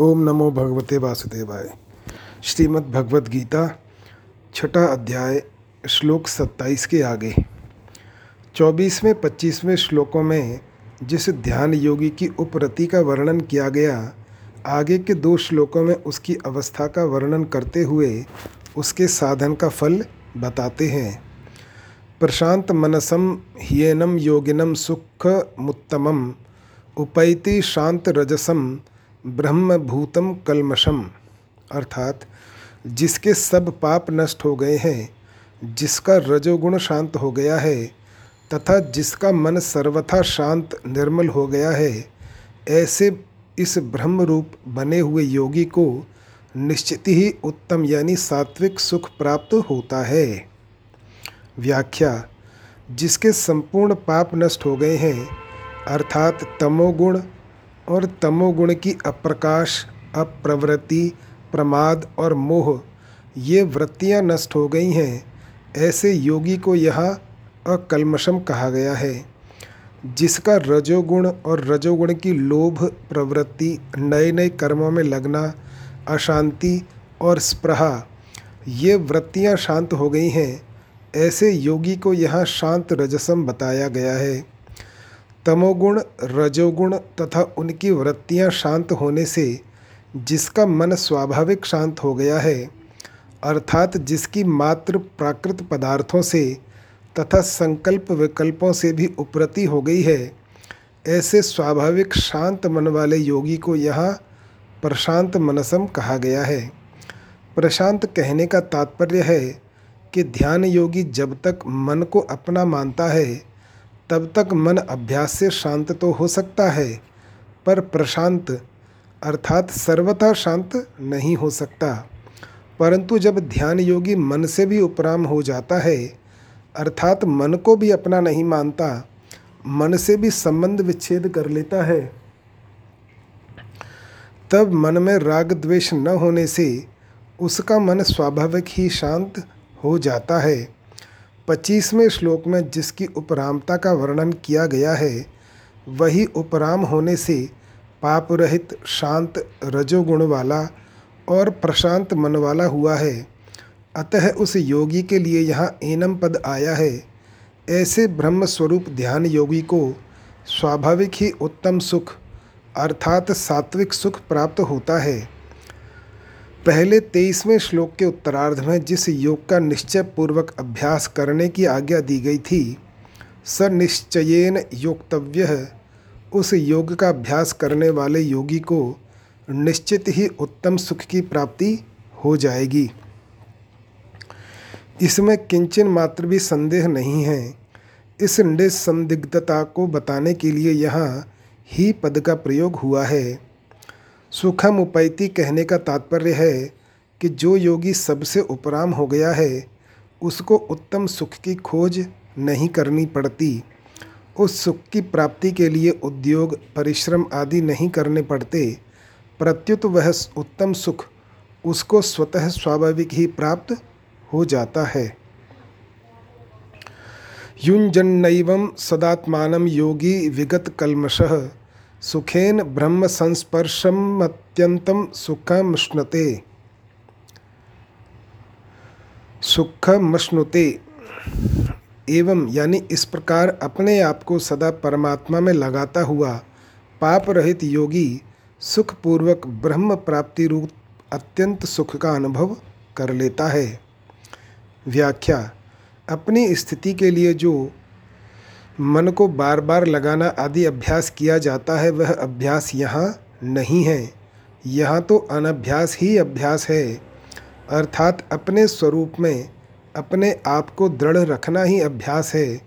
ओम नमो भगवते वासुदेवाय। श्रीमद् भगवद गीता, छठा अध्याय, श्लोक सत्ताईस के आगे। चौबीसवें, पच्चीसवें श्लोकों में जिस ध्यान योगी की उपरति का वर्णन किया गया, आगे के दो श्लोकों में उसकी अवस्था का वर्णन करते हुए उसके साधन का फल बताते हैं। प्रशांत मनसम हियनम योगिनम सुख मुत्तमम, उपैति शांत रजसम ब्रह्मभूतम कलमशम अर्थात जिसके सब पाप नष्ट हो गए हैं, जिसका रजोगुण शांत हो गया है, तथा जिसका मन सर्वथा शांत निर्मल हो गया है, ऐसे इस ब्रह्म रूप बने हुए योगी को निश्चित ही उत्तम यानी सात्विक सुख प्राप्त होता है। व्याख्या, जिसके संपूर्ण पाप नष्ट हो गए हैं, अर्थात तमोगुण और तमोगुण की अप्रकाश, अप्रवृत्ति, प्रमाद और मोह, ये वृत्तियाँ नष्ट हो गई हैं। ऐसे योगी को यहाँ अकलमशम कहा गया है। जिसका रजोगुण और रजोगुण की लोभ, प्रवृत्ति नए नए कर्मों में लगना, अशांति और स्प्रहा, ये वृत्तियाँ शांत हो गई हैं। ऐसे योगी को यहाँ शांत रजसम बताया गया है। तमोगुण, रजोगुण तथा उनकी वृत्तियाँ शांत होने से जिसका मन स्वाभाविक शांत हो गया है, अर्थात जिसकी मात्र प्राकृत पदार्थों से तथा संकल्प विकल्पों से भी उपरति हो गई है, ऐसे स्वाभाविक शांत मन वाले योगी को यहाँ प्रशांत मनसम कहा गया है। प्रशांत कहने का तात्पर्य है कि ध्यान योगी जब तक मन को अपना मानता है तब तक मन अभ्यास से शांत तो हो सकता है, पर प्रशांत, अर्थात सर्वथा शांत नहीं हो सकता। परंतु जब ध्यान योगी मन से भी उपराम हो जाता है, अर्थात मन को भी अपना नहीं मानता, मन से भी संबंध विच्छेद कर लेता है। तब मन में राग द्वेष न होने से उसका मन स्वाभाविक ही शांत हो जाता है। पच्चीसवें श्लोक में जिसकी उपरामता का वर्णन किया गया है, वही उपराम होने से पाप रहित शांत रजोगुण वाला और प्रशांत मन वाला हुआ है। अतः उस योगी के लिए यहाँ एनम पद आया है। ऐसे ब्रह्म स्वरूप ध्यान योगी को स्वाभाविक ही उत्तम सुख, अर्थात सात्विक सुख प्राप्त होता है। पहले तेईसवें श्लोक के उत्तरार्ध में जिस योग का निश्चय पूर्वक अभ्यास करने की आज्ञा दी गई थी स निश्चयेन योक्तव्य। उस योग का अभ्यास करने वाले योगी को निश्चित ही उत्तम सुख की प्राप्ति हो जाएगी। इसमें किंचन मात्र भी संदेह नहीं है। इस निसंदिग्धता को बताने के लिए यहाँ ही पद का प्रयोग हुआ है। सुखम उपैति कहने का तात्पर्य है कि जो योगी सबसे उपराम हो गया है, उसको उत्तम सुख की खोज नहीं करनी पड़ती। उस सुख की प्राप्ति के लिए उद्योग, परिश्रम आदि नहीं करने पड़ते। प्रत्युत वह उत्तम सुख, उसको स्वतः स्वाभाविक ही प्राप्त हो जाता है। युंजन्नैवं सदात्मान योगी विगत कलमशः सुखेन ब्रह्म संस्पर्शम अत्यंतम सुखमश्नुते सुखमश्नुते एवं यानी इस प्रकार अपने आप को सदा परमात्मा में लगाता हुआ पाप रहित योगी सुखपूर्वक ब्रह्म प्राप्ति रूप अत्यंत सुख का अनुभव कर लेता है। व्याख्या, अपनी स्थिति के लिए जो मन को बार बार लगाना आदि अभ्यास किया जाता है, वह अभ्यास यहाँ नहीं है। यहाँ तो अनभ्यास ही अभ्यास है। अर्थात अपने स्वरूप में, अपने आप को दृढ़ रखना ही अभ्यास है।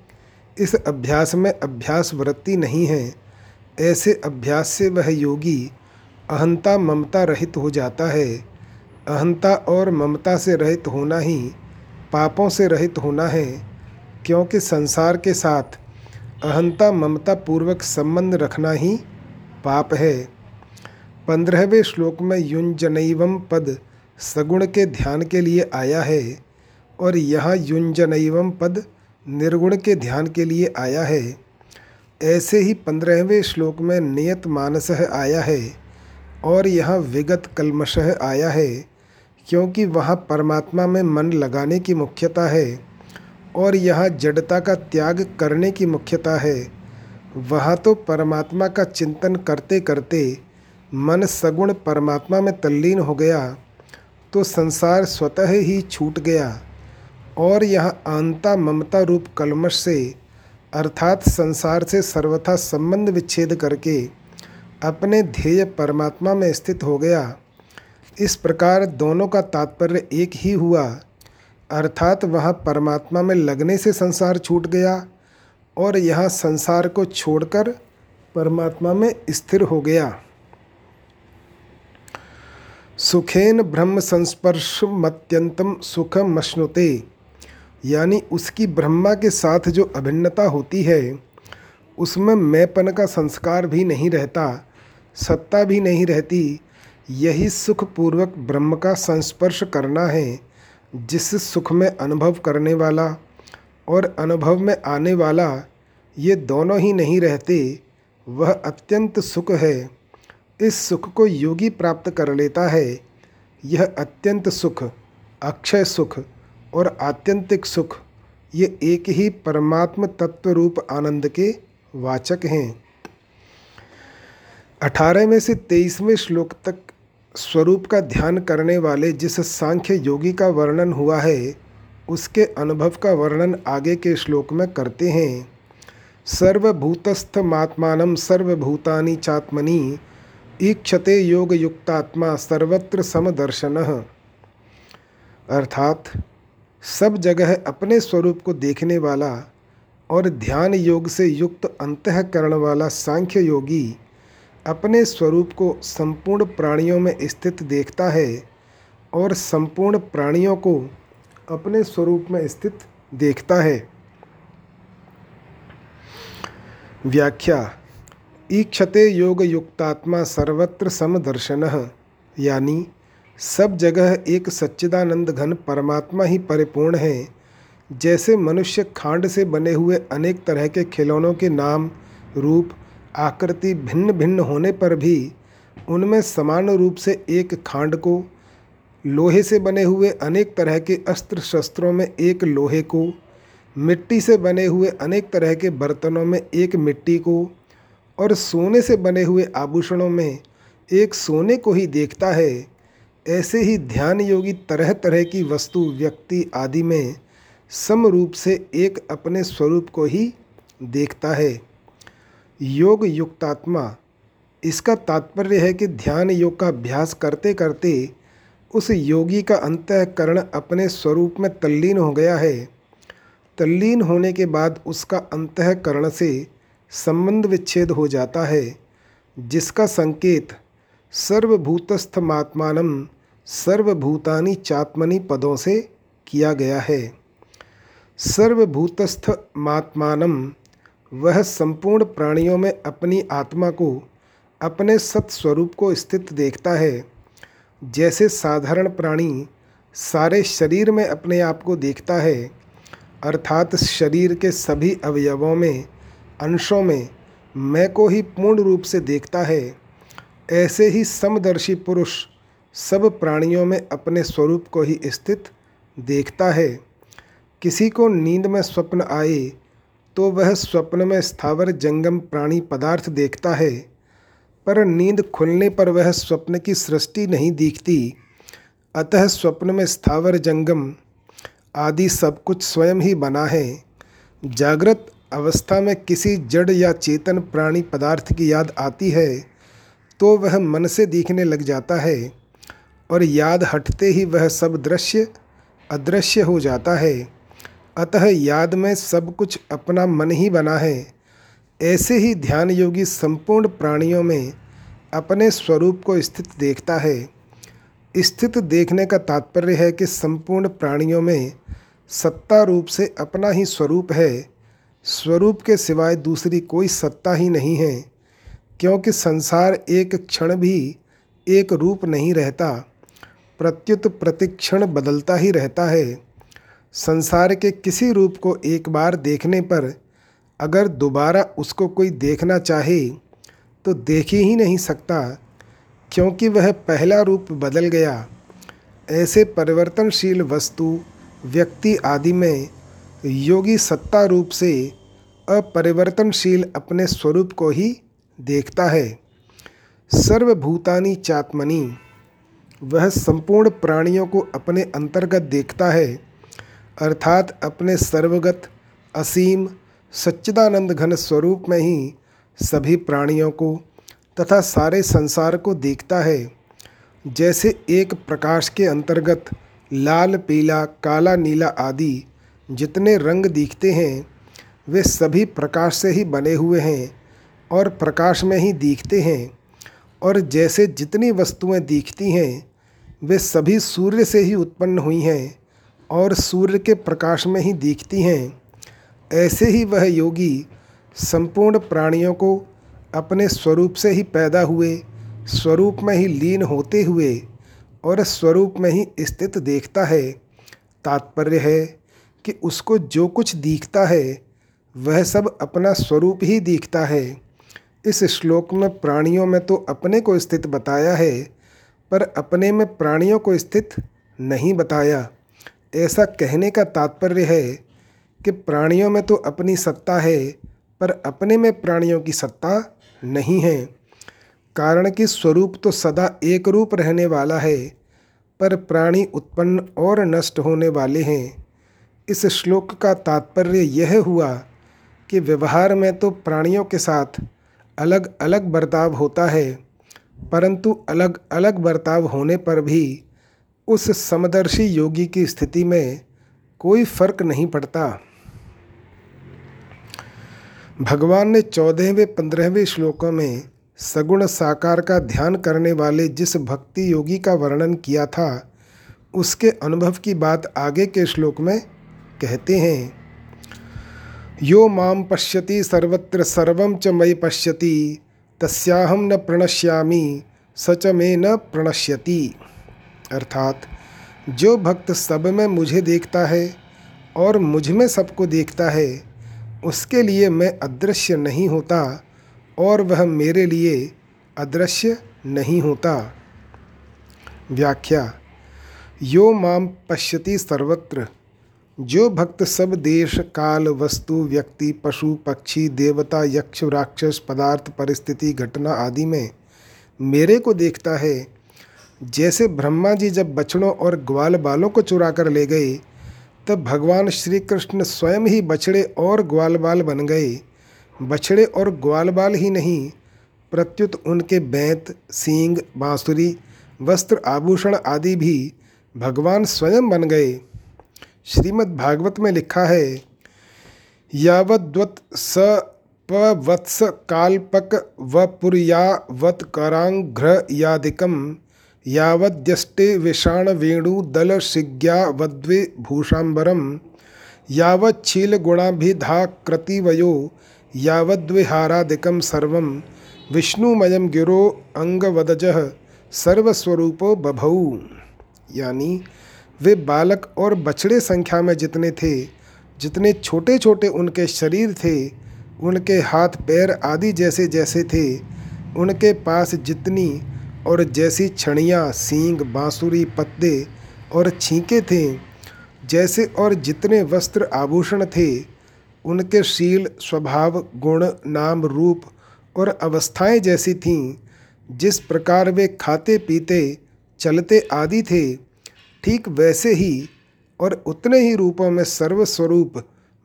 इस अभ्यास में अभ्यास वृत्ति नहीं है। ऐसे अभ्यास से वह योगी अहंता ममता रहित हो जाता है। अहंता और ममता से रहित होना ही पापों से रहित होना है, क्योंकि संसार के साथ अहंता ममता पूर्वक संबंध रखना ही पाप है। पंद्रहवें श्लोक में युंजनैवम पद सगुण के ध्यान के लिए आया है और यहाँ युंजनैवम पद निर्गुण के ध्यान के लिए आया है। ऐसे ही पंद्रहवें श्लोक में नियत मानस आया है और यहाँ विगत कलमशह आया है, क्योंकि वहाँ परमात्मा में मन लगाने की मुख्यता है। और यहाँ जड़ता का त्याग करने की मुख्यता है। वहाँ तो परमात्मा का चिंतन करते करते मन सगुण परमात्मा में तल्लीन हो गया तो संसार स्वतः ही छूट गया और यह आंता ममता रूप कलमश से, अर्थात संसार से सर्वथा संबंध विच्छेद करके, अपने ध्येय परमात्मा में स्थित हो गया। इस प्रकार दोनों का तात्पर्य एक ही हुआ अर्थात वहाँ परमात्मा में लगने से संसार छूट गया और यहाँ संसार को छोड़कर परमात्मा में स्थिर हो गया। सुखेन ब्रह्म संस्पर्श मत्यंतम सुखम मश्नुते, यानी उसकी ब्रह्मा के साथ जो अभिन्नता होती है, उसमें मैंपन का संस्कार भी नहीं रहता, सत्ता भी नहीं रहती, यही सुखपूर्वक ब्रह्म का संस्पर्श करना है जिस सुख में अनुभव करने वाला और अनुभव में आने वाला ये दोनों ही नहीं रहते, वह अत्यंत सुख है। इस सुख को योगी प्राप्त कर लेता है। यह अत्यंत सुख, अक्षय सुख और आत्यंतिक सुख, ये एक ही परमात्म तत्व रूप आनंद के वाचक हैं। अठारहवें से तेईसवें श्लोक तक स्वरूप का ध्यान करने वाले जिस सांख्य योगी का वर्णन हुआ है, उसके अनुभव का वर्णन आगे के श्लोक में करते हैं। सर्वभूतस्थ मात्मान सर्वभूतानि चात्मनि, ईक्षते योग युक्तात्मा सर्वत्र समदर्शन। अर्थात, सब जगह अपने स्वरूप को देखने वाला और ध्यान योग से युक्त अंतकरण वाला सांख्य योगी अपने स्वरूप को संपूर्ण प्राणियों में स्थित देखता है और संपूर्ण प्राणियों को अपने स्वरूप में स्थित देखता है। व्याख्या, ईक्षते योग युक्तात्मा सर्वत्र समदर्शन यानी सब जगह एक सच्चिदानंद घन परमात्मा ही परिपूर्ण है। जैसे मनुष्य खांड से बने हुए अनेक तरह के खिलौनों के नाम, रूप आकृति भिन्न भिन्न होने पर भी उनमें समान रूप से एक खांड को, लोहे से बने हुए अनेक तरह के अस्त्र शस्त्रों में एक लोहे को, मिट्टी से बने हुए अनेक तरह के बर्तनों में एक मिट्टी को और सोने से बने हुए आभूषणों में एक सोने को ही देखता है। ऐसे ही ध्यान योगी तरह तरह की वस्तु, व्यक्ति आदि में सम रूप से एक अपने स्वरूप को ही देखता है। योग युक्तात्मा। इसका तात्पर्य है कि ध्यान योग का अभ्यास करते करते उस योगी का अंतकरण अपने स्वरूप में तल्लीन हो गया है। तल्लीन होने के बाद उसका अंतकरण से संबंध विच्छेद हो जाता है, जिसका संकेत सर्वभूतस्थ मात्मान सर्वभूतानि चात्मनि पदों से किया गया है। सर्वभूतस्थ मात्मानम वह संपूर्ण प्राणियों में अपनी आत्मा को, अपने सत्स्वरूप को स्थित देखता है। जैसे साधारण प्राणी सारे शरीर में अपने आप को देखता है, अर्थात शरीर के सभी अवयवों में, अंशों में, मैं को ही पूर्ण रूप से देखता है। ऐसे ही समदर्शी पुरुष सब प्राणियों में अपने स्वरूप को ही स्थित देखता है। किसी को नींद में स्वप्न आए तो वह स्वप्न में स्थावर जंगम प्राणी पदार्थ देखता है, पर नींद खुलने पर वह स्वप्न की सृष्टि नहीं दिखती। अतः स्वप्न में स्थावर जंगम आदि सब कुछ स्वयं ही बना है। जागृत अवस्था में किसी जड़ या चेतन प्राणी पदार्थ की याद आती है तो वह मन से दिखने लग जाता है, और याद हटते ही वह सब दृश्य, अदृश्य हो जाता है। अतः याद में सब कुछ अपना मन ही बना है। ऐसे ही ध्यान योगी संपूर्ण प्राणियों में अपने स्वरूप को स्थित देखता है। स्थित देखने का तात्पर्य है कि संपूर्ण प्राणियों में सत्ता रूप से अपना ही स्वरूप है। स्वरूप के सिवाय दूसरी कोई सत्ता ही नहीं है, क्योंकि संसार एक क्षण भी एक रूप नहीं रहता। प्रत्युत प्रतिक्षण बदलता ही रहता है। संसार के किसी रूप को एक बार देखने पर अगर दोबारा उसको कोई देखना चाहे तो देख ही नहीं सकता, क्योंकि वह पहला रूप बदल गया। ऐसे परिवर्तनशील वस्तु, व्यक्ति आदि में योगी सत्ता रूप से अपरिवर्तनशील अपने स्वरूप को ही देखता है। सर्वभूतानी चात्मनी, वह संपूर्ण प्राणियों को अपने अंतर्गत देखता है। अर्थात अपने सर्वगत, असीम, सच्चिदानंद घन स्वरूप में ही सभी प्राणियों को तथा सारे संसार को देखता है। जैसे एक प्रकाश के अंतर्गत लाल, पीला, काला, नीला आदि जितने रंग दिखते हैं, वे सभी प्रकाश से ही बने हुए हैं और प्रकाश में ही दिखते हैं और जैसे जितनी वस्तुएँ दिखती हैं, वे सभी सूर्य से ही उत्पन्न हुई हैं। और सूर्य के प्रकाश में ही दिखती हैं। ऐसे ही वह योगी संपूर्ण प्राणियों को अपने स्वरूप से ही पैदा हुए, स्वरूप में ही लीन होते हुए और स्वरूप में ही स्थित देखता है। तात्पर्य है कि उसको जो कुछ दिखता है, वह सब अपना स्वरूप ही दिखता है। इस श्लोक में प्राणियों में तो अपने को स्थित बताया है, पर अपने में प्राणियों को स्थित नहीं बताया। ऐसा कहने का तात्पर्य है कि प्राणियों में तो अपनी सत्ता है, पर अपने में प्राणियों की सत्ता नहीं है। कारण कि स्वरूप तो सदा एक रूप रहने वाला है, पर प्राणी उत्पन्न और नष्ट होने वाले हैं। इस श्लोक का तात्पर्य यह हुआ कि व्यवहार में तो प्राणियों के साथ अलग अलग बर्ताव होता है, परंतु अलग अलग बर्ताव होने पर भी उस समदर्शी योगी की स्थिति में कोई फ़र्क नहीं पड़ता। भगवान ने चौदहवें, पंद्रहवें श्लोकों में सगुण साकार का ध्यान करने वाले जिस भक्ति योगी का वर्णन किया था, उसके अनुभव की बात आगे के श्लोक में कहते हैं, यो माम पश्यति सर्वत्र सर्वम च मयि पश्यति तस्याहम न प्रणश्यामी सच मे न प्रणश्यति। अर्थात, जो भक्त सब में मुझे देखता है और मुझमें सबको देखता है, उसके लिए मैं अदृश्य नहीं होता और वह मेरे लिए अदृश्य नहीं होता। व्याख्या, यो माम पश्यति सर्वत्र। जो भक्त सब देश, काल, वस्तु, व्यक्ति, पशु, पक्षी, देवता, यक्ष, राक्षस, पदार्थ, परिस्थिति, घटना आदि में मेरे को देखता है जैसे ब्रह्मा जी जब बछड़ों और ग्वाल बालों को चुरा कर ले गए, तब भगवान श्री कृष्ण स्वयं ही बछड़े और ग्वाल बाल बन गए। बछड़े और ग्वाल बाल ही नहीं, प्रत्युत उनके बैंत, सींग, बांसुरी, वस्त्र, आभूषण आदि भी भगवान स्वयं बन गए। श्रीमद् भागवत में लिखा है, यावद्वत स पवत्स काल्पक व पुरयावत करांघ्र यादिकम। यावद्यष्टे विषाण वेणु दल शिज्ञा वद्वे भूषाम्बरम यावच्छील गुणाभिधा कृतिवयो यावद्विहारादिकम सर्व विष्णुमयम गिरो अंगवदज सर्वस्वरूपो बभऊ यानी, वे बालक और बछड़े संख्या में जितने थे, जितने छोटे छोटे उनके शरीर थे, उनके हाथ, पैर आदि जैसे जैसे थे, उनके पास जितनी और जैसी छड़ियाँ, सींग, बांसुरी, पत्ते और छींके थे, जैसे और जितने वस्त्र आभूषण थे, उनके शील, स्वभाव, गुण, नाम, रूप और अवस्थाएँ जैसी थीं, जिस प्रकार वे खाते, पीते, चलते आदि थे, ठीक वैसे ही और उतने ही रूपों में सर्वस्वरूप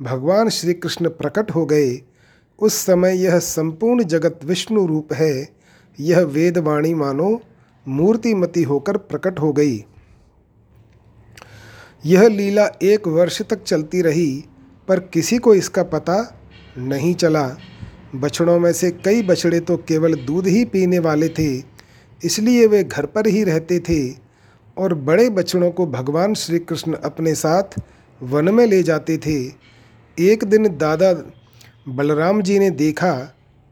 भगवान श्री कृष्ण प्रकट हो गए। उस समय यह संपूर्ण जगत विष्णु रूप है यह वेदवाणी मानो मूर्तिमती होकर प्रकट हो गई। यह लीला एक वर्ष तक चलती रही, पर किसी को इसका पता नहीं चला। बछड़ों में से कई बछड़े तो केवल दूध ही पीने वाले थे, इसलिए वे घर पर ही रहते थे, और बड़े बछड़ों को भगवान श्री कृष्ण अपने साथ वन में ले जाते थे। एक दिन दादा बलराम जी ने देखा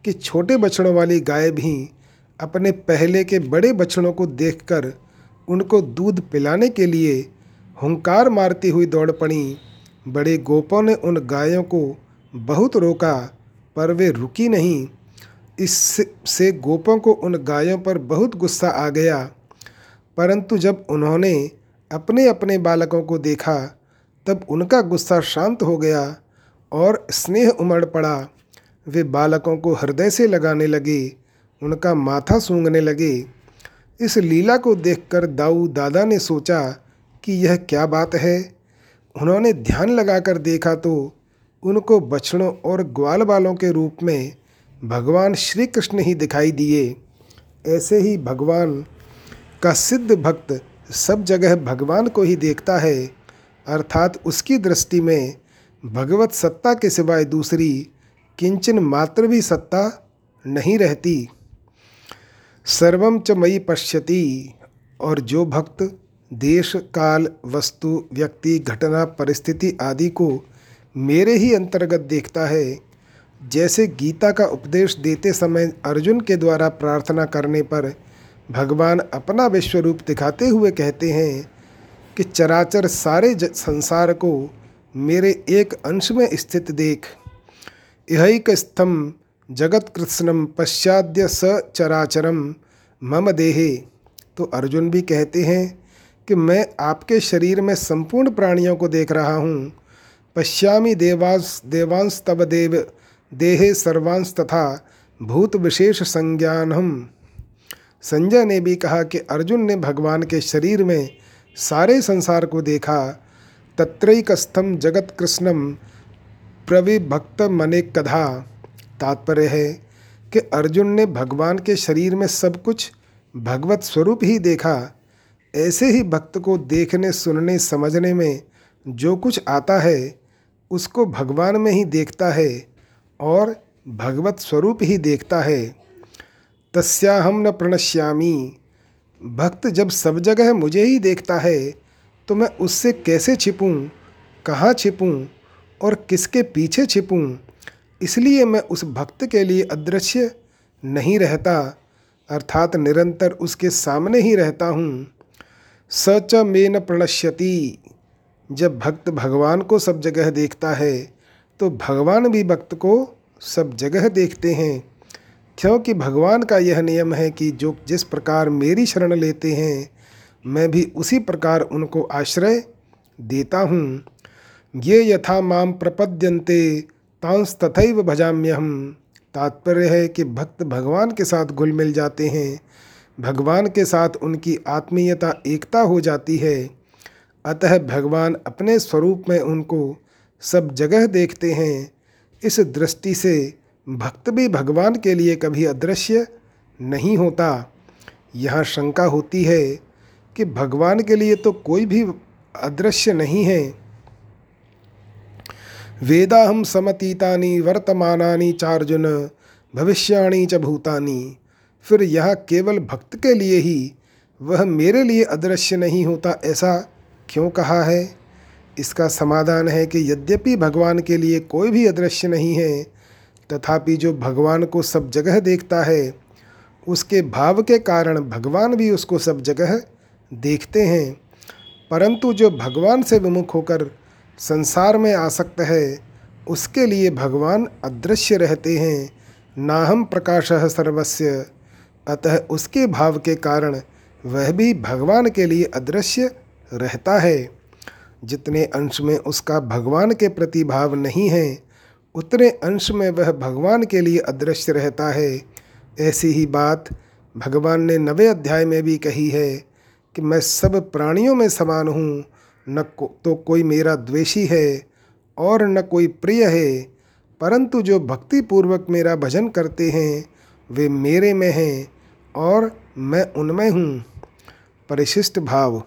कि छोटे बछड़ों वाली गाय भी अपने पहले के बड़े बछड़ों को देखकर उनको दूध पिलाने के लिए हुंकार मारती हुई दौड़ पड़ी। बड़े गोपों ने उन गायों को बहुत रोका, पर वे रुकी नहीं। इससे गोपों को उन गायों पर बहुत गुस्सा आ गया। परंतु जब उन्होंने अपने अपने बालकों को देखा, तब उनका गुस्सा शांत हो गया और स्नेह उमड़ पड़ा। वे बालकों को हृदय से लगाने लगे। उनका माथा सूंघने लगे। इस लीला को देखकर दाऊ दादा ने सोचा कि यह क्या बात है। उन्होंने ध्यान लगाकर देखा तो उनको बछड़ों और ग्वाल बालों के रूप में भगवान श्री कृष्ण ही दिखाई दिए। ऐसे ही भगवान का सिद्ध भक्त सब जगह भगवान को ही देखता है। अर्थात उसकी दृष्टि में भगवत सत्ता के सिवाय दूसरी किंचन मात्र भी सत्ता नहीं रहती। सर्वम च मई पश्यति। और जो भक्त देश, काल, वस्तु, व्यक्ति, घटना, परिस्थिति आदि को मेरे ही अंतर्गत देखता है, जैसे गीता का उपदेश देते समय अर्जुन के द्वारा प्रार्थना करने पर भगवान अपना विश्व रूप दिखाते हुए कहते हैं कि चराचर सारे संसार को मेरे एक अंश में स्थित देख। यही स्तम जगत कृष्णम पश्चाद्य स चराचरम मम देहे। तो अर्जुन भी कहते हैं कि मैं आपके शरीर में संपूर्ण प्राणियों को देख रहा हूँ। पश्यामी देवांश देवांश तब देव, देहे सर्वांश तथा भूत विशेष संज्ञान हम संजय ने भी कहा कि अर्जुन ने भगवान के शरीर में सारे संसार को देखा। तत्रैकस्थम जगत कृष्णम प्रविभक्त मने कधा तात्पर्य है कि अर्जुन ने भगवान के शरीर में सब कुछ भगवत स्वरूप ही देखा। ऐसे ही भक्त को देखने, सुनने, समझने में जो कुछ आता है, उसको भगवान में ही देखता है और भगवत स्वरूप ही देखता है। तस्याहम न प्रणश्यामी। भक्त जब सब जगह मुझे ही देखता है तो मैं उससे कैसे छिपूं, कहाँ छिपूं और किसके पीछे छिपूं? इसलिए मैं उस भक्त के लिए अदृश्य नहीं रहता, अर्थात निरंतर उसके सामने ही रहता हूँ। सच में न प्रणश्यति। जब भक्त भगवान को सब जगह देखता है तो भगवान भी भक्त को सब जगह देखते हैं। क्योंकि भगवान का यह नियम है कि जो जिस प्रकार मेरी शरण लेते हैं, मैं भी उसी प्रकार उनको आश्रय देता हूँ। ये यथा माम प्रपद्यन्ते। तांस तथैव भजाम्यहम तात्पर्य है कि भक्त भगवान के साथ घुल मिल जाते हैं। भगवान के साथ उनकी आत्मीयता एकता हो जाती है। अतः भगवान अपने स्वरूप में उनको सब जगह देखते हैं। इस दृष्टि से भक्त भी भगवान के लिए कभी अदृश्य नहीं होता। यहाँ शंका होती है कि भगवान के लिए तो कोई भी अदृश्य नहीं है। वेदा हम समतीतानी वर्तमानानी चार्जुन, भविष्याणी च भूतानी। फिर यह केवल भक्त के लिए ही, वह मेरे लिए अदृश्य नहीं होता ऐसा क्यों कहा है? इसका समाधान है कि यद्यपि भगवान के लिए कोई भी अदृश्य नहीं है, तथापि जो भगवान को सब जगह देखता है, उसके भाव के कारण भगवान भी उसको सब जगह देखते हैं। परंतु जो भगवान से विमुख होकर संसार में आसक्त है। उसके लिए भगवान अदृश्य रहते हैं। ना हम प्रकाश सर्वस्व अतः उसके भाव के कारण वह भी भगवान के लिए अदृश्य रहता है। जितने अंश में उसका भगवान के प्रति भाव नहीं है, उतने अंश में वह भगवान के लिए अदृश्य रहता है। ऐसी ही बात भगवान ने नवे अध्याय में भी कही है कि मैं सब प्राणियों में समान हूँ। न को, तो कोई मेरा द्वेषी है और न कोई प्रिय है परंतु जो भक्ति पूर्वक मेरा भजन करते हैं वे मेरे में हैं और मैं उनमें हूँ। परिशिष्ट भाव।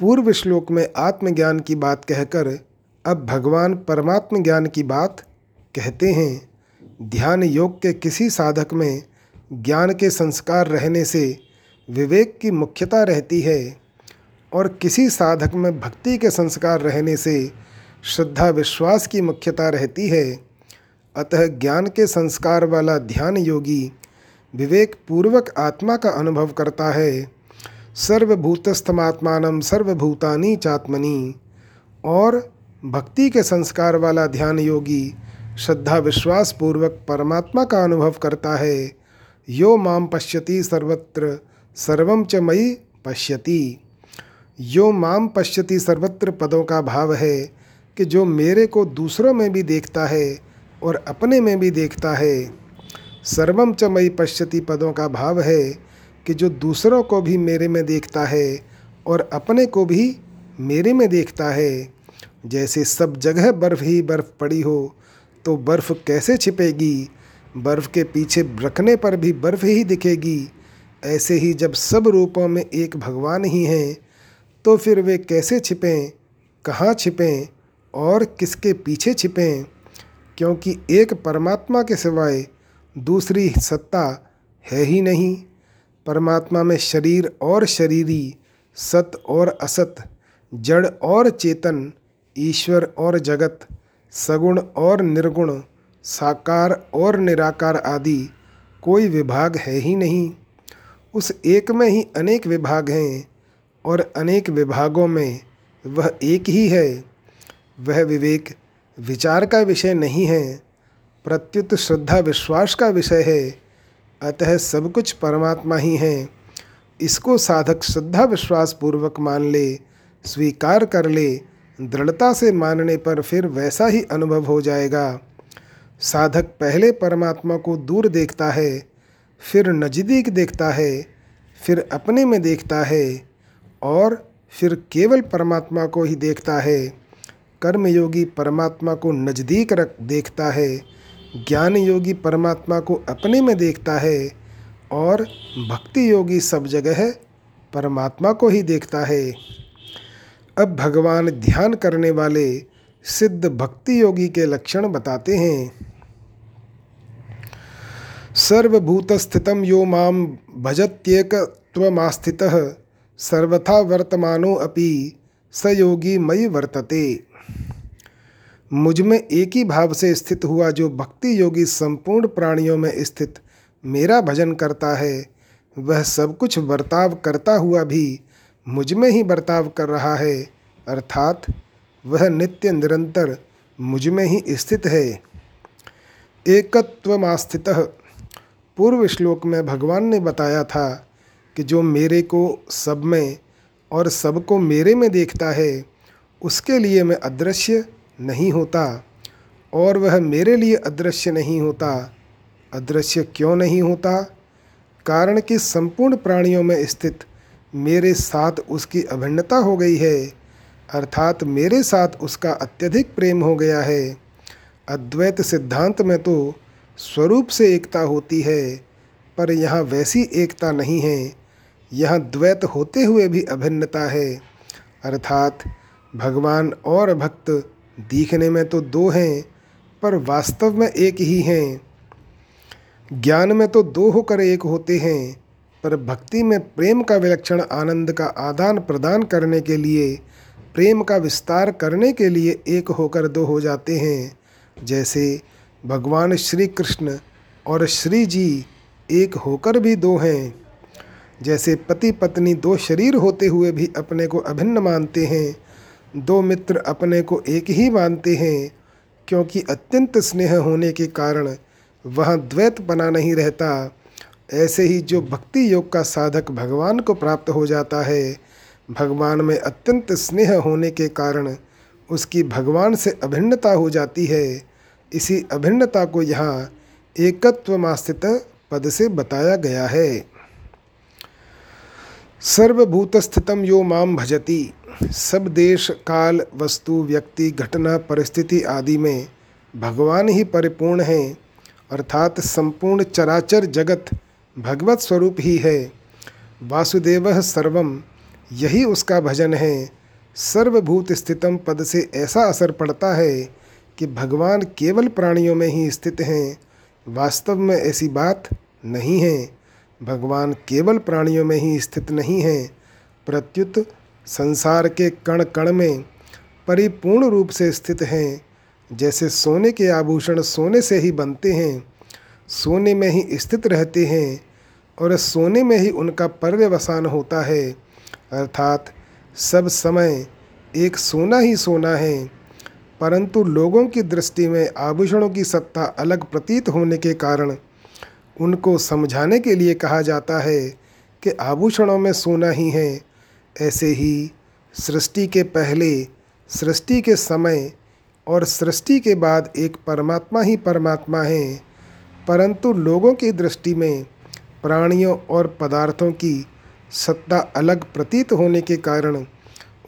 पूर्व श्लोक में आत्मज्ञान की बात कहकर अब भगवान परमात्म ज्ञान की बात कहते हैं। ध्यान योग के किसी साधक में ज्ञान के संस्कार रहने से विवेक की मुख्यता रहती है। और किसी साधक में भक्ति के संस्कार रहने से श्रद्धा विश्वास की मुख्यता रहती है। अतः ज्ञान के संस्कार वाला ध्यान योगी विवेक पूर्वक आत्मा का अनुभव करता है। सर्वभूतस्थमात्मान सर्वभूतानी चात्मनी। और भक्ति के संस्कार वाला ध्यान योगी श्रद्धा विश्वास पूर्वक परमात्मा का अनुभव करता है। यो माम पश्यति सर्वत्र सर्वम च मई पश्यति। यो माम पश्यति सर्वत्र पदों का भाव है कि जो मेरे को दूसरों में भी देखता है और अपने में भी देखता है सर्वम च मई पश्यति पदों का भाव है कि जो दूसरों को भी मेरे में देखता है और अपने को भी मेरे में देखता है। जैसे सब जगह बर्फ़ ही बर्फ़ पड़ी हो तो बर्फ़ कैसे छिपेगी? बर्फ़ के पीछे रखने पर भी बर्फ़ ही दिखेगी। ऐसे ही जब सब रूपों में एक भगवान ही हैं तो फिर वे कैसे छिपें, कहाँ छिपें और किसके पीछे छिपें? क्योंकि एक परमात्मा के सिवाय दूसरी सत्ता है ही नहीं। परमात्मा में शरीर और शरीरी, सत और असत, जड़ और चेतन, ईश्वर और जगत, सगुण और निर्गुण, साकार और निराकार आदि कोई विभाग है ही नहीं। उस एक में ही अनेक विभाग हैं। और अनेक विभागों में वह एक ही है। वह विवेक विचार का विषय नहीं है, प्रत्युत श्रद्धा विश्वास का विषय है, अतः सब कुछ परमात्मा ही है। इसको साधक श्रद्धा विश्वास पूर्वक मान ले, स्वीकार कर ले, दृढ़ता से मानने पर फिर वैसा ही अनुभव हो जाएगा। साधक पहले परमात्मा को दूर देखता है, फिर नज़दीक देखता है, फिर अपने में देखता है। और फिर केवल परमात्मा को ही देखता है। कर्मयोगी परमात्मा को नज़दीक रख देखता है। ज्ञान योगी परमात्मा को अपने में देखता है। और भक्ति योगी सब जगह परमात्मा को ही देखता है। अब भगवान ध्यान करने वाले सिद्ध भक्ति योगी के लक्षण बताते हैं। सर्वभूतस्थितम यो माम भजत्येकत्वमास्थितः। सर्वथा वर्तमानो अपि स योगी मई वर्तते। मुझमें एक ही भाव से स्थित हुआ जो भक्ति योगी संपूर्ण प्राणियों में स्थित मेरा भजन करता है, वह सब कुछ बर्ताव करता हुआ भी मुझमें ही बर्ताव कर रहा है, अर्थात वह नित्य निरंतर मुझमें ही स्थित है। एकत्वमास्थित पूर्व श्लोक में भगवान ने बताया था कि जो मेरे को सब में और सबको मेरे में देखता है, उसके लिए मैं अदृश्य नहीं होता और वह मेरे लिए अदृश्य नहीं होता। अदृश्य क्यों नहीं होता? कारण कि संपूर्ण प्राणियों में स्थित मेरे साथ उसकी अभिन्नता हो गई है, अर्थात मेरे साथ उसका अत्यधिक प्रेम हो गया है। अद्वैत सिद्धांत में तो स्वरूप से एकता होती है, पर यहाँ वैसी एकता नहीं है। यहाँ द्वैत होते हुए भी अभिन्नता है। अर्थात, भगवान और भक्त दिखने में तो दो हैं, पर वास्तव में एक ही हैं। ज्ञान में तो दो होकर एक होते हैं, पर भक्ति में प्रेम का विलक्षण आनंद का आदान प्रदान करने के लिए, प्रेम का विस्तार करने के लिए एक होकर दो हो जाते हैं। जैसे, भगवान श्री कृष्ण और श्री जी एक होकर भी दो हैं। जैसे पति पत्नी दो शरीर होते हुए भी अपने को अभिन्न मानते हैं, दो मित्र अपने को एक ही मानते हैं, क्योंकि अत्यंत स्नेह होने के कारण वहाँ द्वैत बना नहीं रहता। ऐसे ही जो भक्ति योग का साधक भगवान को प्राप्त हो जाता है, भगवान में अत्यंत स्नेह होने के कारण उसकी भगवान से अभिन्नता हो जाती है। इसी अभिन्नता को यहाँ एकत्वमास्थित पद से बताया गया है। सर्वभूतस्थितम यो माम भजती। सब देश, काल, वस्तु, व्यक्ति, घटना, परिस्थिति आदि में भगवान ही परिपूर्ण हैं, अर्थात संपूर्ण चराचर जगत भगवत स्वरूप ही है। वासुदेव सर्वम यही उसका भजन है। सर्वभूत स्थितम पद से ऐसा असर पड़ता है कि भगवान केवल प्राणियों में ही स्थित हैं, वास्तव में ऐसी बात नहीं है। भगवान केवल प्राणियों में ही स्थित नहीं है, प्रत्युत संसार के कण कण में परिपूर्ण रूप से स्थित हैं। जैसे सोने के आभूषण सोने से ही बनते हैं, सोने में ही स्थित रहते हैं और सोने में ही उनका पर्यवसान होता है। अर्थात सब समय एक सोना ही सोना है, परंतु लोगों की दृष्टि में आभूषणों की सत्ता अलग प्रतीत होने के कारण उनको समझाने के लिए कहा जाता है कि आभूषणों में सोना ही है। ऐसे ही सृष्टि के पहले, सृष्टि के समय और सृष्टि के बाद एक परमात्मा ही परमात्मा है। परंतु लोगों की दृष्टि में प्राणियों और पदार्थों की सत्ता अलग प्रतीत होने के कारण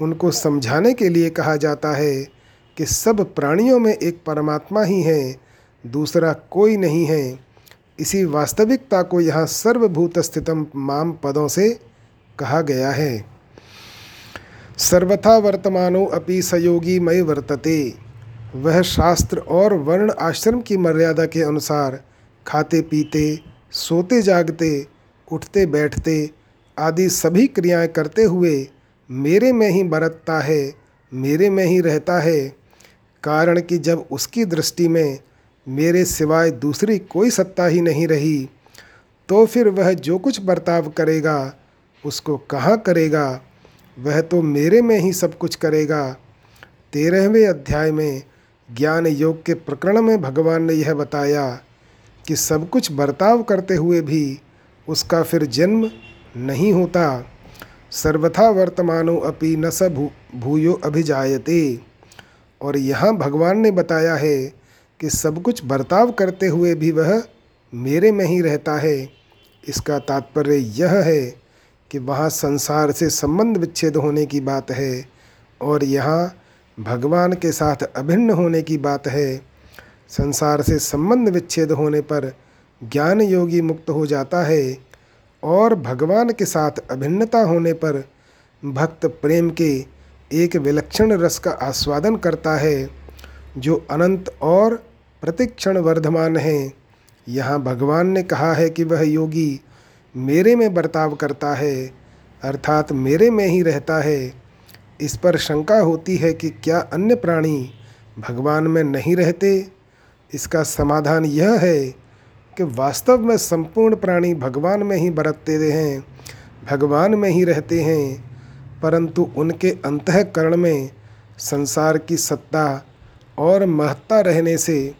उनको समझाने के लिए कहा जाता है कि सब प्राणियों में एक परमात्मा ही है, दूसरा कोई नहीं है। इसी वास्तविकता को यहाँ सर्वभूत स्थितम माम पदों से कहा गया है। सर्वथा वर्तमानो अपि सयोगी मय वर्तते। वह शास्त्र और वर्ण आश्रम की मर्यादा के अनुसार खाते पीते, सोते जागते, उठते बैठते आदि सभी क्रियाएँ करते हुए मेरे में ही बरतता है, मेरे में ही रहता है। कारण कि जब उसकी दृष्टि में मेरे सिवाय दूसरी कोई सत्ता ही नहीं रही तो फिर वह जो कुछ बर्ताव करेगा, उसको कहाँ करेगा? वह तो मेरे में ही सब कुछ करेगा। तेरहवें अध्याय में ज्ञान योग के प्रकरण में भगवान ने यह बताया कि सब कुछ बर्ताव करते हुए भी उसका फिर जन्म नहीं होता। सर्वथा वर्तमानो अपि न स भू, भूयो अभिजायते। और यहाँ भगवान ने बताया है कि सब कुछ बर्ताव करते हुए भी वह मेरे में ही रहता है। इसका तात्पर्य यह है कि वहाँ संसार से संबंध विच्छेद होने की बात है और यहाँ भगवान के साथ अभिन्न होने की बात है। संसार से संबंध विच्छेद होने पर ज्ञान योगी मुक्त हो जाता है और भगवान के साथ अभिन्नता होने पर भक्त प्रेम के एक विलक्षण रस का आस्वादन करता है। जो अनंत और प्रतिक्षण वर्धमान है। यहाँ भगवान ने कहा है कि वह योगी मेरे में बर्ताव करता है, अर्थात मेरे में ही रहता है। इस पर शंका होती है कि क्या अन्य प्राणी भगवान में नहीं रहते? इसका समाधान यह है कि वास्तव में संपूर्ण प्राणी भगवान में ही बरतते हैं, भगवान में ही रहते हैं, परंतु उनके अंतकरण में संसार की सत्ता और महत्ता रहने से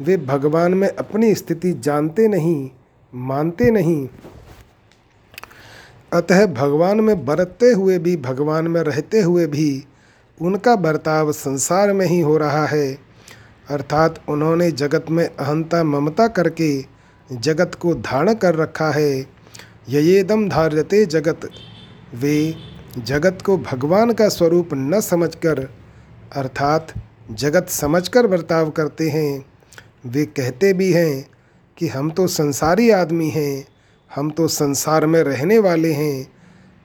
वे भगवान में अपनी स्थिति जानते नहीं, मानते नहीं। अतः भगवान में बरतते हुए भी, भगवान में रहते हुए भी उनका बर्ताव संसार में ही हो रहा है। अर्थात उन्होंने जगत में अहंता ममता करके जगत को धारण कर रखा है। ययेदम धार्यते जगत। वे जगत को भगवान का स्वरूप न समझकर, अर्थात जगत समझकर बर्ताव करते हैं। वे कहते भी हैं कि हम तो संसारी आदमी हैं, हम तो संसार में रहने वाले हैं,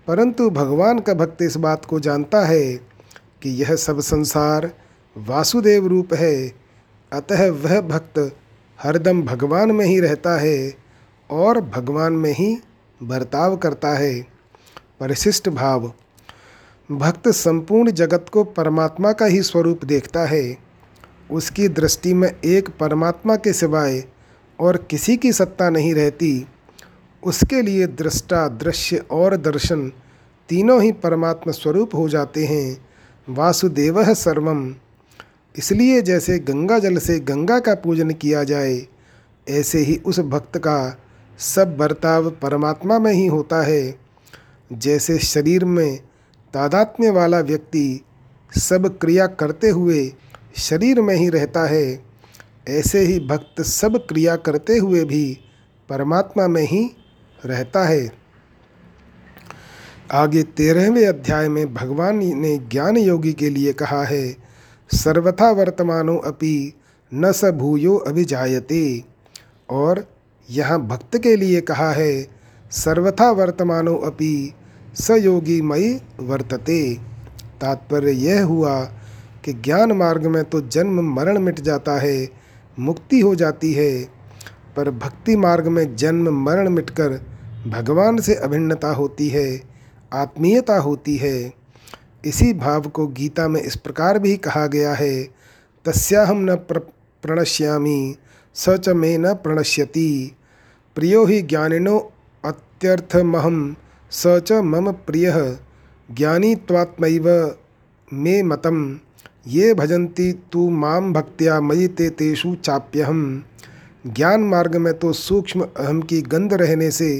परंतु भगवान का भक्त इस बात को जानता है कि यह सब संसार वासुदेव रूप है। अतः वह भक्त हरदम भगवान में ही रहता है और भगवान में ही बर्ताव करता है। परिशिष्ट भाव भक्त संपूर्ण जगत को परमात्मा का ही स्वरूप देखता है। उसकी दृष्टि में एक परमात्मा के सिवाय और किसी की सत्ता नहीं रहती। उसके लिए दृष्टा, दृश्य और दर्शन तीनों ही परमात्मा स्वरूप हो जाते हैं। वासुदेव सर्वम। इसलिए जैसे गंगा जल से गंगा का पूजन किया जाए, ऐसे ही उस भक्त का सब बर्ताव परमात्मा में ही होता है। जैसे शरीर में तादात्म्य वाला व्यक्ति सब क्रिया करते हुए शरीर में ही रहता है, ऐसे ही भक्त सब क्रिया करते हुए भी परमात्मा में ही रहता है। आगे तेरहवें अध्याय में भगवान ने ज्ञान योगी के लिए कहा है, सर्वथा वर्तमानो अपि न स भूयो अभिजायते। और यहाँ भक्त के लिए कहा है, सर्वथा वर्तमानो अपि स योगी मई वर्तते। तात्पर्य यह हुआ कि ज्ञान मार्ग में तो जन्म मरण मिट जाता है, मुक्ति हो जाती है, पर भक्ति मार्ग में जन्म मरण मिटकर भगवान से अभिन्नता होती है, आत्मीयता होती है। इसी भाव को गीता में इस प्रकार भी कहा गया है तस्याहम न प्र प्रणश्यामी, स च मे न प्रणश्यति। प्रियो ही ज्ञानिनो अत्यर्थमहम स च मम प्रिय ज्ञानी त्वात्मैव मे मतम ये भजंती तू माम भक्त्या मयि ते तेषु चाप्यहम। ज्ञान मार्ग में तो सूक्ष्म अहम की गंध रहने से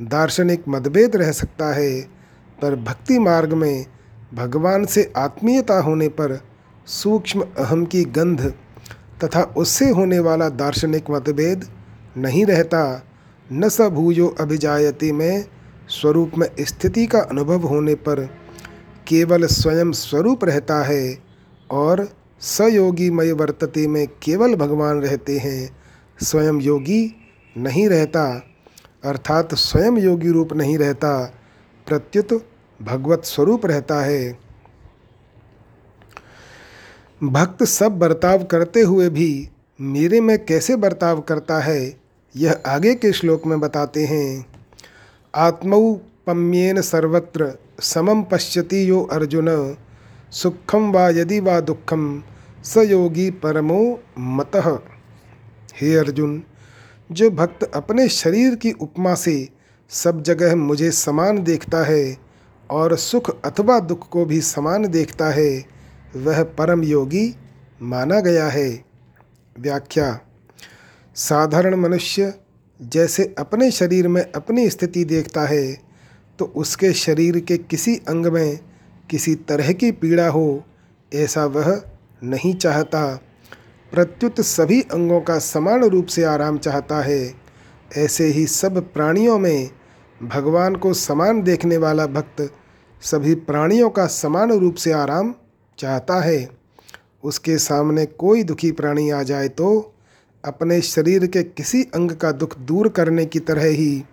दार्शनिक मतभेद रह सकता है, पर भक्ति मार्ग में भगवान से आत्मीयता होने पर सूक्ष्म अहम की गंध तथा उससे होने वाला दार्शनिक मतभेद नहीं रहता। न स भूयो अभिजायती में स्वरूप में स्थिति का अनुभव होने पर केवल स्वयं स्वरूप रहता है और सयोगी मय वर्तते में केवल भगवान रहते हैं, स्वयं योगी नहीं रहता, अर्थात स्वयं योगी रूप नहीं रहता, प्रत्युत भगवत स्वरूप रहता है। भक्त सब बर्ताव करते हुए भी मेरे में कैसे बर्ताव करता है, यह आगे के श्लोक में बताते हैं। आत्मौपम्येन सर्वत्र समम पश्यति यो अर्जुन सुखम वा यदि वा दुखम स योगी परमो मतः। हे अर्जुन, जो भक्त अपने शरीर की उपमा से सब जगह मुझे समान देखता है और सुख अथवा दुख को भी समान देखता है, वह परम योगी माना गया है। व्याख्या, साधारण मनुष्य जैसे अपने शरीर में अपनी स्थिति देखता है तो उसके शरीर के किसी अंग में किसी तरह की पीड़ा हो, ऐसा वह नहीं चाहता। प्रत्युत सभी अंगों का समान रूप से आराम चाहता है। ऐसे ही सब प्राणियों में भगवान को समान देखने वाला भक्त सभी प्राणियों का समान रूप से आराम चाहता है। उसके सामने कोई दुखी प्राणी आ जाए तो अपने शरीर के किसी अंग का दुख दूर करने की तरह ही,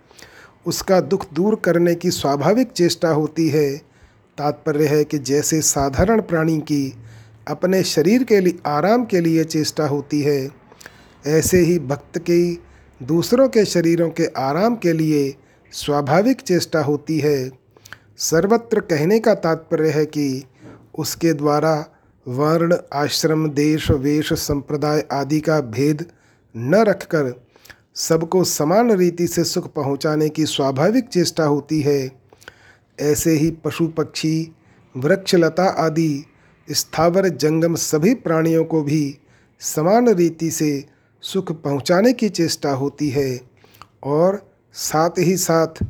उसका दुख दूर करने की स्वाभाविक चेष्टा होती है। तात्पर्य है कि जैसे साधारण प्राणी की अपने शरीर के लिए, आराम के लिए चेष्टा होती है, ऐसे ही भक्त की दूसरों के शरीरों के आराम के लिए स्वाभाविक चेष्टा होती है। सर्वत्र कहने का तात्पर्य है कि उसके द्वारा वर्ण, आश्रम, देश, वेश, संप्रदाय आदि का भेद न रखकर सबको समान रीति से सुख पहुँचाने की स्वाभाविक चेष्टा होती है। ऐसे ही पशु पक्षी, वृक्षलता आदि स्थावर जंगम सभी प्राणियों को भी समान रीति से सुख पहुँचाने की चेष्टा होती है और साथ ही साथ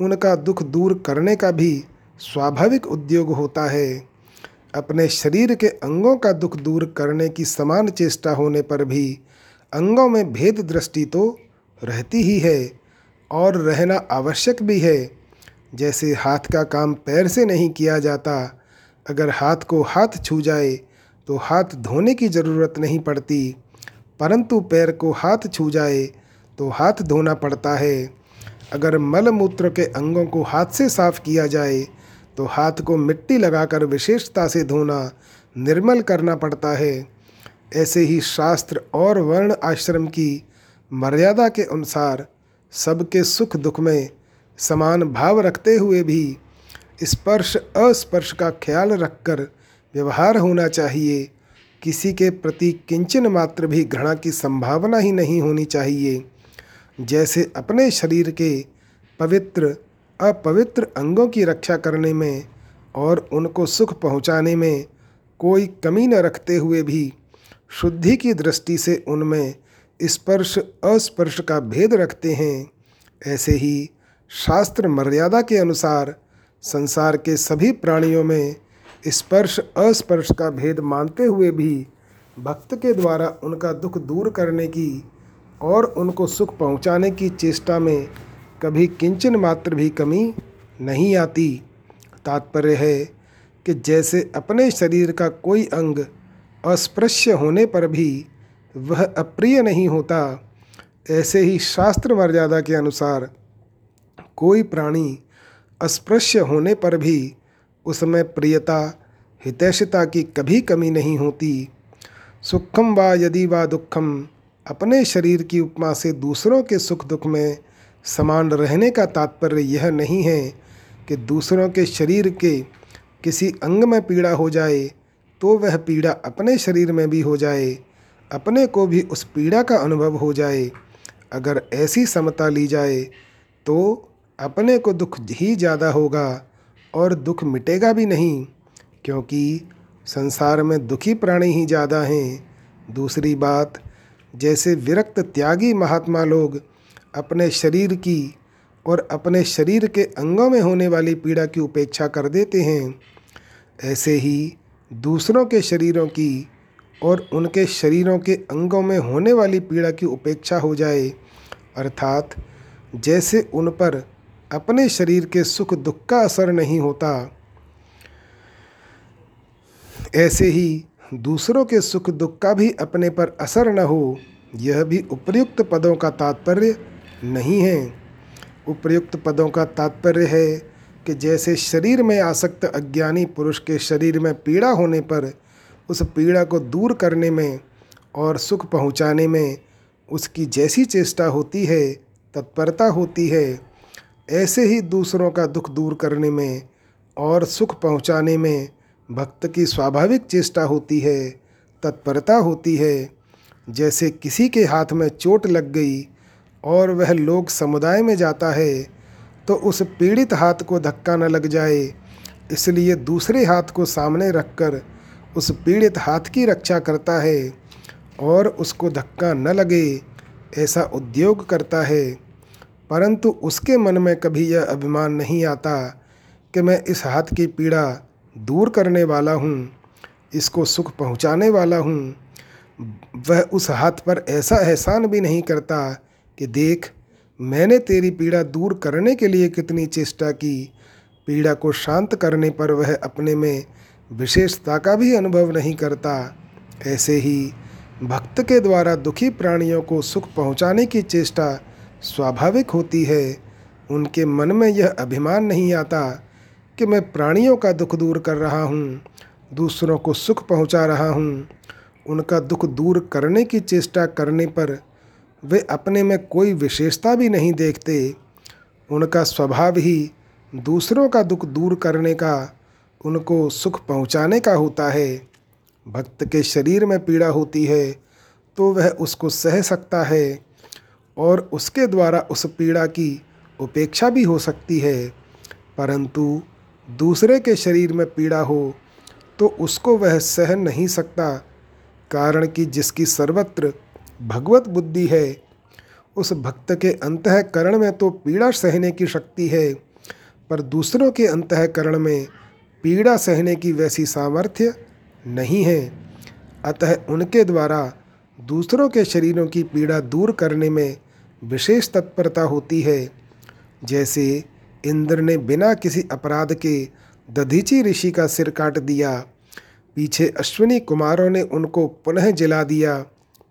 उनका दुख दूर करने का भी स्वाभाविक उद्योग होता है। अपने शरीर के अंगों का दुख दूर करने की समान चेष्टा होने पर भी अंगों में भेद दृष्टि तो रहती ही है और रहना आवश्यक भी है। जैसे हाथ का काम पैर से नहीं किया जाता, अगर हाथ को हाथ छू जाए तो हाथ धोने की ज़रूरत नहीं पड़ती। परंतु पैर को हाथ छू जाए तो हाथ धोना पड़ता है। अगर मल मूत्र के अंगों को हाथ से साफ़ किया जाए तो हाथ को मिट्टी लगाकर विशेषता से धोना निर्मल करना पड़ता है। ऐसे ही शास्त्र और वर्ण आश्रम की मर्यादा के अनुसार सबके सुख दुख में समान भाव रखते हुए भी स्पर्श अस्पर्श का ख्याल रखकर व्यवहार होना चाहिए। किसी के प्रति किंचन मात्र भी घृणा की संभावना ही नहीं होनी चाहिए। जैसे अपने शरीर के पवित्र, अपवित्र अंगों की रक्षा करने में और उनको सुख पहुँचाने में कोई कमी न रखते हुए भी शुद्धि की दृष्टि से उनमें स्पर्श अस्पर्श का भेद रखते हैं। ऐसे ही शास्त्र मर्यादा के अनुसार संसार के सभी प्राणियों में स्पर्श अस्पर्श का भेद मानते हुए भी भक्त के द्वारा उनका दुख दूर करने की और उनको सुख पहुँचाने की चेष्टा में कभी किंचन मात्र भी कमी नहीं आती। तात्पर्य है कि जैसे अपने शरीर का कोई अंग अस्पृश्य होने पर भी वह अप्रिय नहीं होता। ऐसे ही शास्त्र मर्यादा के अनुसार कोई प्राणी अस्पृश्य होने पर भी उसमें प्रियता, हितैषता की कभी कमी नहीं होती। सुखम व यदि व दुखम, अपने शरीर की उपमा से दूसरों के सुख दुख में समान रहने का तात्पर्य यह नहीं है कि दूसरों के शरीर के किसी अंग में पीड़ा हो जाए। तो वह पीड़ा अपने शरीर में भी हो जाए, अपने को भी उस पीड़ा का अनुभव हो जाए। अगर ऐसी समता ली जाए तो अपने को दुख ही ज़्यादा होगा और दुख मिटेगा भी नहीं, क्योंकि संसार में दुखी प्राणी ही ज़्यादा हैं। दूसरी बात, जैसे विरक्त त्यागी महात्मा लोग अपने शरीर की और अपने शरीर के अंगों में होने वाली पीड़ा की उपेक्षा कर देते हैं, ऐसे ही दूसरों के शरीरों की और उनके शरीरों के अंगों में होने वाली पीड़ा की उपेक्षा हो जाए, अर्थात जैसे उन पर अपने शरीर के सुख दुख का असर नहीं होता, ऐसे ही दूसरों के सुख दुख का भी अपने पर असर न हो, यह भी उपयुक्त पदों का तात्पर्य नहीं है। उपयुक्त पदों का तात्पर्य है कि जैसे शरीर में आसक्त अज्ञानी पुरुष के शरीर में पीड़ा होने पर उस पीड़ा को दूर करने में और सुख पहुँचाने में उसकी जैसी चेष्टा होती है, तत्परता होती है, ऐसे ही दूसरों का दुख दूर करने में और सुख पहुँचाने में भक्त की स्वाभाविक चेष्टा होती है, तत्परता होती है। जैसे किसी के हाथ में चोट लग गई और वह लोग समुदाय में जाता है तो उस पीड़ित हाथ को धक्का न लग जाए, इसलिए दूसरे हाथ को सामने रखकर उस पीड़ित हाथ की रक्षा करता है और उसको धक्का न लगे, ऐसा उद्योग करता है। परंतु उसके मन में कभी यह अभिमान नहीं आता कि मैं इस हाथ की पीड़ा दूर करने वाला हूँ, इसको सुख पहुँचाने वाला हूँ। वह उस हाथ पर ऐसा एहसान भी नहीं करता कि देख मैंने तेरी पीड़ा दूर करने के लिए कितनी चेष्टा की। पीड़ा को शांत करने पर वह अपने में विशेषता का भी अनुभव नहीं करता। ऐसे ही भक्त के द्वारा दुखी प्राणियों को सुख पहुँचाने की चेष्टा स्वाभाविक होती है। उनके मन में यह अभिमान नहीं आता कि मैं प्राणियों का दुख दूर कर रहा हूँ, दूसरों को सुख पहुँचा रहा हूँ। उनका दुख दूर करने की चेष्टा करने पर वे अपने में कोई विशेषता भी नहीं देखते। उनका स्वभाव ही दूसरों का दुख दूर करने का, उनको सुख पहुँचाने का होता है। भक्त के शरीर में पीड़ा होती है तो वह उसको सह सकता है और उसके द्वारा उस पीड़ा की उपेक्षा भी हो सकती है। परंतु दूसरे के शरीर में पीड़ा हो तो उसको वह सह नहीं सकता, कारण कि जिसकी सर्वत्र भगवत बुद्धि है। उस भक्त के अंतकरण में तो पीड़ा सहने की शक्ति है, पर दूसरों के अंतकरण में पीड़ा सहने की वैसी सामर्थ्य नहीं है। अतः उनके द्वारा दूसरों के शरीरों की पीड़ा दूर करने में विशेष तत्परता होती है। जैसे इंद्र ने बिना किसी अपराध के दधीची ऋषि का सिर काट दिया, पीछे अश्विनी कुमारों ने उनको पुनः जला दिया।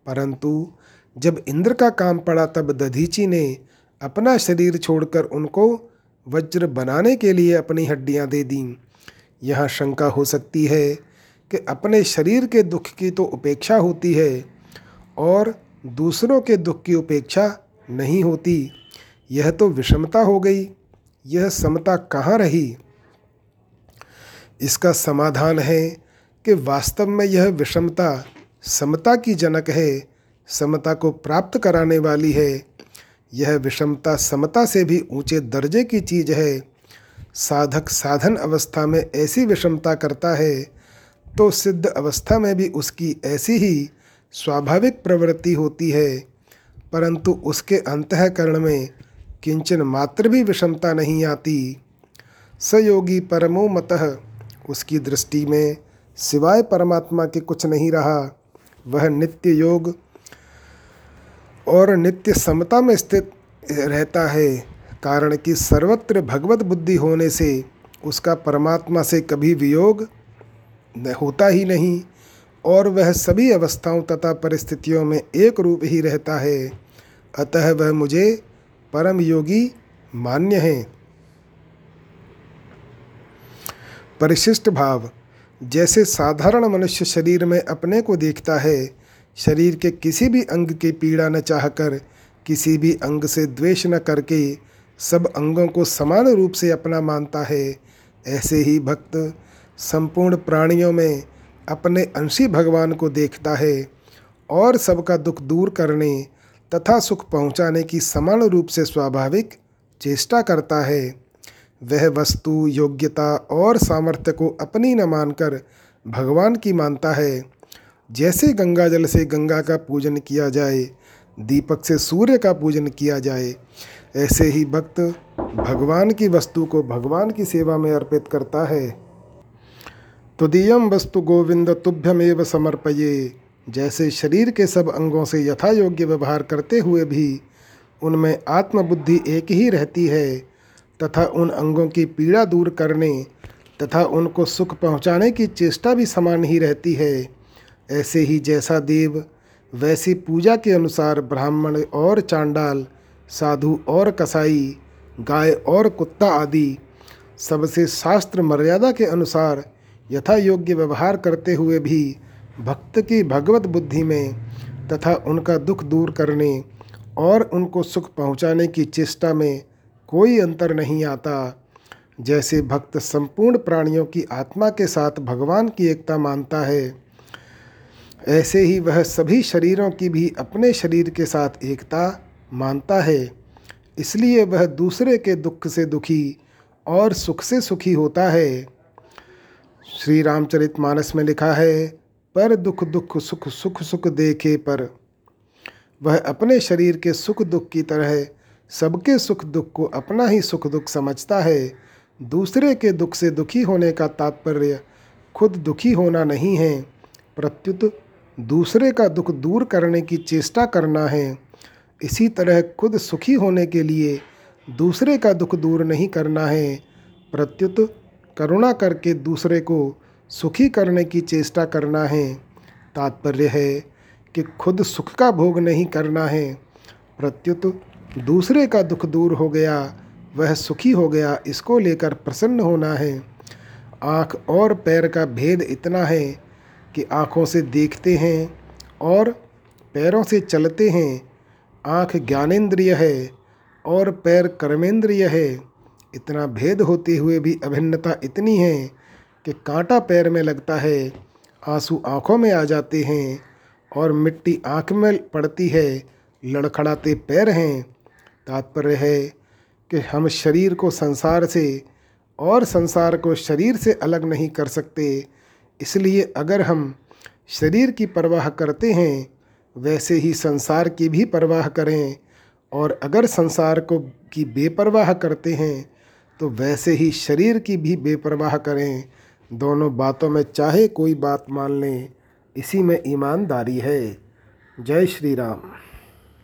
परंतु जब इंद्र का काम पड़ा तब दधीची ने अपना शरीर छोड़कर उनको वज्र बनाने के लिए अपनी हड्डियाँ दे दीं। यहाँ शंका हो सकती है कि अपने शरीर के दुख की तो उपेक्षा होती है और दूसरों के दुख की उपेक्षा नहीं होती। यह तो विषमता हो गई। यह समता कहाँ रही? इसका समाधान है कि वास्तव में यह विषमता समता की जनक है, समता को प्राप्त कराने वाली है। यह विषमता समता से भी ऊँचे दर्जे की चीज़ है। साधक साधन अवस्था में ऐसी विषमता करता है तो सिद्ध अवस्था में भी उसकी ऐसी ही स्वाभाविक प्रवृत्ति होती है। परंतु उसके अंतकरण में किंचन मात्र भी विषमता नहीं आती। सयोगी परमो मतः, उसकी दृष्टि में सिवाय परमात्मा के कुछ नहीं रहा। वह नित्य योग और नित्य समता में स्थित रहता है। कारण कि सर्वत्र भगवत बुद्धि होने से उसका परमात्मा से कभी वियोग होता ही नहीं और वह सभी अवस्थाओं तथा परिस्थितियों में एक रूप ही रहता है। अतः वह मुझे परम योगी मान्य है। परिशिष्ट भाव। जैसे साधारण मनुष्य शरीर में अपने को देखता है, शरीर के किसी भी अंग की पीड़ा न चाहकर, किसी भी अंग से द्वेष न करके, सब अंगों को समान रूप से अपना मानता है। ऐसे ही भक्त संपूर्ण प्राणियों में अपने अंशी भगवान को देखता है और सबका दुख दूर करने तथा सुख पहुँचाने की समान रूप से स्वाभाविक चेष्टा करता है। वह वस्तु, योग्यता और सामर्थ्य को अपनी न मानकर भगवान की मानता है। जैसे गंगा जल से गंगा का पूजन किया जाए, दीपक से सूर्य का पूजन किया जाए, ऐसे ही भक्त भगवान की वस्तु को भगवान की सेवा में अर्पित करता है। तुदीयम वस्तु गोविंद तुभ्यमेव समर्पये, जैसे शरीर के सब अंगों से यथा योग्य व्यवहार करते हुए भी उनमें आत्मबुद्धि एक ही रहती है। तथा उन अंगों की पीड़ा दूर करने तथा उनको सुख पहुँचाने की चेष्टा भी समान ही रहती है। ऐसे ही जैसा देव, वैसी पूजा के अनुसार ब्राह्मण और चांडाल, साधु और कसाई, गाय और कुत्ता आदि, सबसे शास्त्र मर्यादा के अनुसार यथा योग्य व्यवहार करते हुए भी भक्त की भगवत बुद्धि में तथा उनका दुख दूर करने और उनको सुख पहुँचाने की चेष्टा में कोई अंतर नहीं आता। जैसे भक्त संपूर्ण प्राणियों की आत्मा के साथ भगवान की एकता मानता है, ऐसे ही वह सभी शरीरों की भी अपने शरीर के साथ एकता मानता है। इसलिए वह दूसरे के दुख से दुखी और सुख से सुखी होता है। श्री रामचरित मानस में लिखा है, पर दुख दुख सुख सुख सुख देखे पर। वह अपने शरीर के सुख दुख की तरह सबके सुख दुख को अपना ही सुख दुख समझता है। दूसरे के दुख से दुखी होने का तात्पर्य खुद दुखी होना नहीं है। प्रत्युत दूसरे का दुख दूर करने की चेष्टा करना है। इसी तरह खुद सुखी होने के लिए दूसरे का दुख दूर नहीं करना है। प्रत्युत करुणा करके दूसरे को सुखी करने की चेष्टा करना है। तात्पर्य है कि खुद सुख का भोग नहीं करना है। प्रत्युत दूसरे का दुख दूर हो गया, वह सुखी हो गया, इसको लेकर प्रसन्न होना है। आँख और पैर का भेद इतना है कि आँखों से देखते हैं और पैरों से चलते हैं। आँख ज्ञानेंद्रिय है और पैर कर्मेंद्रिय है। इतना भेद होते हुए भी अभिन्नता इतनी है कि कांटा पैर में लगता है, आँसू आँखों में आ जाते हैं और मिट्टी आँख में पड़ती है, लड़खड़ाते पैर हैं। तात्पर्य है कि हम शरीर को संसार से और संसार को शरीर से अलग नहीं कर सकते। इसलिए अगर हम शरीर की परवाह करते हैं, वैसे ही संसार की भी परवाह करें और अगर संसार को, की बेपरवाह करते हैं तो वैसे ही शरीर की भी बेपरवाह करें। दोनों बातों में चाहे कोई बात मान लें, इसी में ईमानदारी है। जय श्री राम।